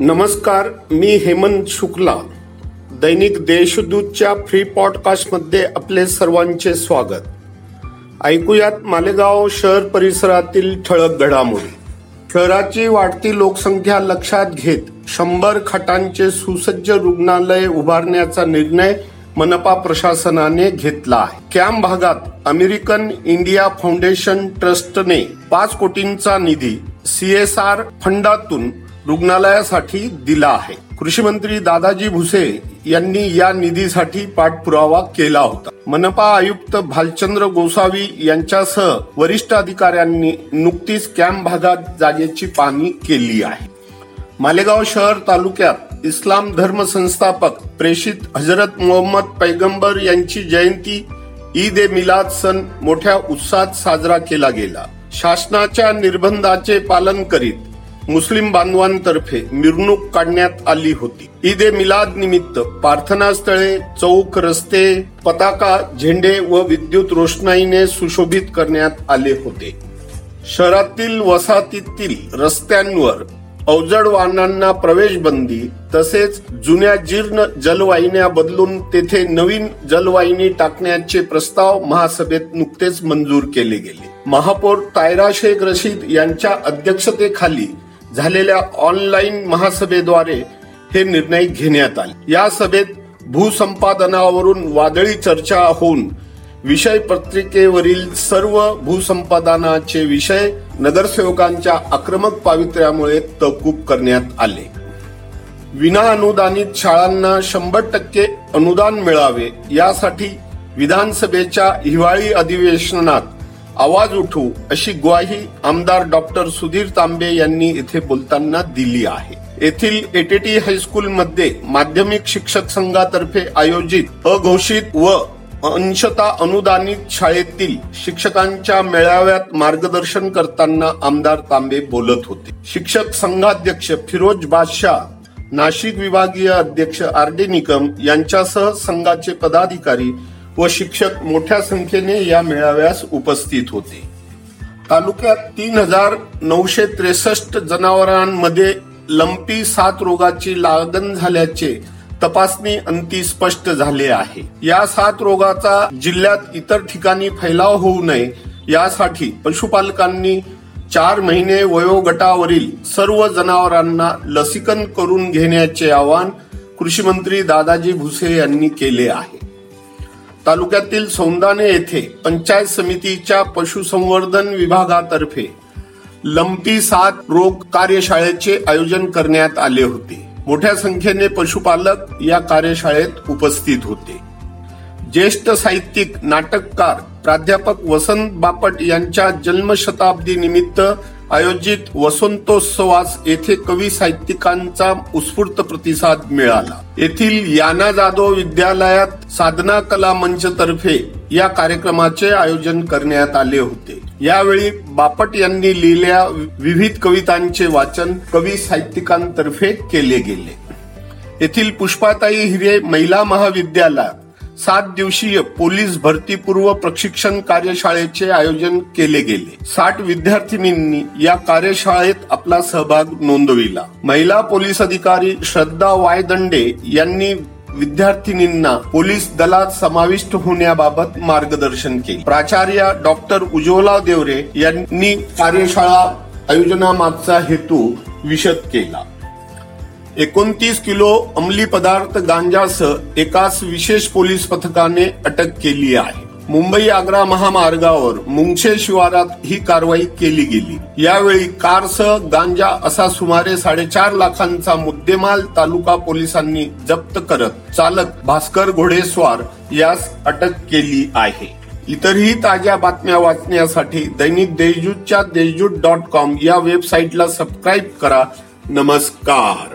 नमस्कार मी हेमंत शुक्ला. दैनिक देशदूतच्या फ्री पॉडकास्टमध्ये आपले सर्वांचे स्वागत. ऐकूयात मालेगाव शहर परिसरातील ठळक घडामोडी. शहराची वाढती लोकसंख्या लक्षात घेत शंभर खाटांचे सुसज्ज रुग्णालय उभारण्याचा निर्णय मनपा प्रशासनाने घेतला आहे. कॅम्प भागात अमेरिकन इंडिया फाउंडेशन ट्रस्टने पाच कोटींचा निधी सीएसआर फंडातून रुग्णालयासाठी दिला आहे. कृषी मंत्री दादाजी भुसे यांनी या निधीसाठी पाठपुरावा केला होता. मनपा आयुक्त भालचंद्र गोसावी यांच्यासह वरिष्ठ अधिकाऱ्यांनी नुकतीच कॅम्प भागात जागेची पाहणी केली आहे. मालेगाव शहर तालुक्यात इस्लाम धर्म संस्थापक प्रेषित हजरत मोहम्मद पैगंबर यांची जयंती ईद ए मिलाद सण मोठ्या उत्साहात साजरा केला गेला. शासनाच्या निर्बंधाचे पालन करीत मुस्लिम बांधवांतर्फे मिरवणूक काढण्यात आली होती. ईद ए मिलाद निमित्त प्रार्थनास्थळे चौक रस्ते पताका झेंडे व विद्युत रोषणाईने सुशोभित करण्यात आले होते. शहरातील वसाहतीतील रस्त्यांवर अवजड वाहनांना प्रवेश बंदी तसेच जुन्या जीर्ण जलवाहिन्या बदलून तेथे नवीन जलवाहिनी टाकण्याचे प्रस्ताव महासभेत नुकतेच मंजूर केले गेले. महापौर तायरा शेख रशीद यांच्या अध्यक्षतेखाली झालेल्या ऑनलाईन महासभेद्वारे हे निर्णय घेण्यात आले. या सभेत भूसंपादनावरून वादळी चर्चा होऊन विषय पत्रिकेवरील सर्व भूसंपादनाचे विषय नगरसेवकांच्या आक्रमक पावित्र्यामुळे तहकूब करण्यात आले. विना अनुदानित शाळांना शंभर टक्के अनुदान मिळावे यासाठी विधानसभेच्या हिवाळी अधिवेशनात आवाज उठू अशी ग्वाही आमदार डॉक्टर सुधीर तांबे यांनी इथे बोलताना दिली आहे. येथील एटीटी हायस्कूल मध्ये माध्यमिक शिक्षक संघातर्फे आयोजित अघोषित व अंशता अनुदानित शाळेतील शिक्षकांच्या मेळाव्यात मार्गदर्शन करताना आमदार तांबे बोलत होते. शिक्षक संघाध्यक्ष फिरोज बादशाह नाशिक विभागीय अध्यक्ष आर डी निकम यांच्यासह संघाचे पदाधिकारी व शिक्षक मोठ्या संख्येने या मेळाव्यास उपस्थित होते. तालुक्यात तीन हजार नऊशे त्रेसष्ट जनावरांमध्ये लंपी सात रोगाची लागण झाल्याचे तपासणी अंती स्पष्ट झाले आहे. या सात रोगाचा जिल्ह्यात इतर ठिकाणी फैलाव होऊ नये यासाठी पशुपालकांनी चार महिने वयोगटावरील सर्व जनावरांना लसीकरण करून घेण्याचे आवाहन कृषी मंत्री दादाजी भुसे यांनी केले आहे. तालुक्यातील सौंदाने येथे पंचायत समितीच्या पशुसंवर्धन विभागातर्फे लंपी सात रोग कार्यशाळेचे आयोजन करण्यात आले होते. मोठ्या संख्येने पशुपालक या कार्यशाळेत उपस्थित होते. ज्येष्ठ साहित्यिक नाटककार प्राध्यापक वसंत बापट यांच्या जन्मशताब्दी निमित्त आयोजित वसंतोत्सवास येथे कवी साहित्यिकांचा उत्स्फूर्त प्रतिसाद मिळाला. येथील याना जाधव विद्यालयात साधना कला मंच तर्फे या कार्यक्रमाचे आयोजन करण्यात आले होते. यावेळी बापट यांनी लिहिलेल्या विविध कवितांचे वाचन कवी साहित्यिकांतर्फे केले गेले. येथील पुष्पाताई हिरे महिला महाविद्यालयात सात दिवसीय पोलीस भरतीपूर्व प्रशिक्षण कार्यशाळेचे आयोजन केले गेले. साठ विद्यार्थिनींनी या कार्यशाळेत आपला सहभाग नोंदविला. महिला पोलीस अधिकारी श्रद्धा वायदंडे यांनी विद्यार्थिनींना पोलीस दलात समाविष्ट होण्याबाबत मार्गदर्शन केले. प्राचार्य डॉक्टर उज्ज्वला देवरे यांनी कार्यशाळा आयोजनामागचा हेतू विशद केला. एकोणतीस किलो अंमली पदार्थ गांजासह एकाच विशेष पोलीस पथकाने अटक केली आहे. मुंबई आग्रा महामार्गावर मुंगशे शिवारात ही कारवाई केली गेली. यावेळी कारसह गांजा असा सुमारे साडेचार लाखांचा मुद्देमाल तालुका पोलिसांनी जप्त करत चालक भास्कर घोडेस्वार यास अटक केली आहे. इतरही ताज्या बातम्या वाचण्यासाठी दैनिक देशजूतच्या देशजूत डॉट कॉम या वेबसाईटला सबस्क्राईब करा. नमस्कार.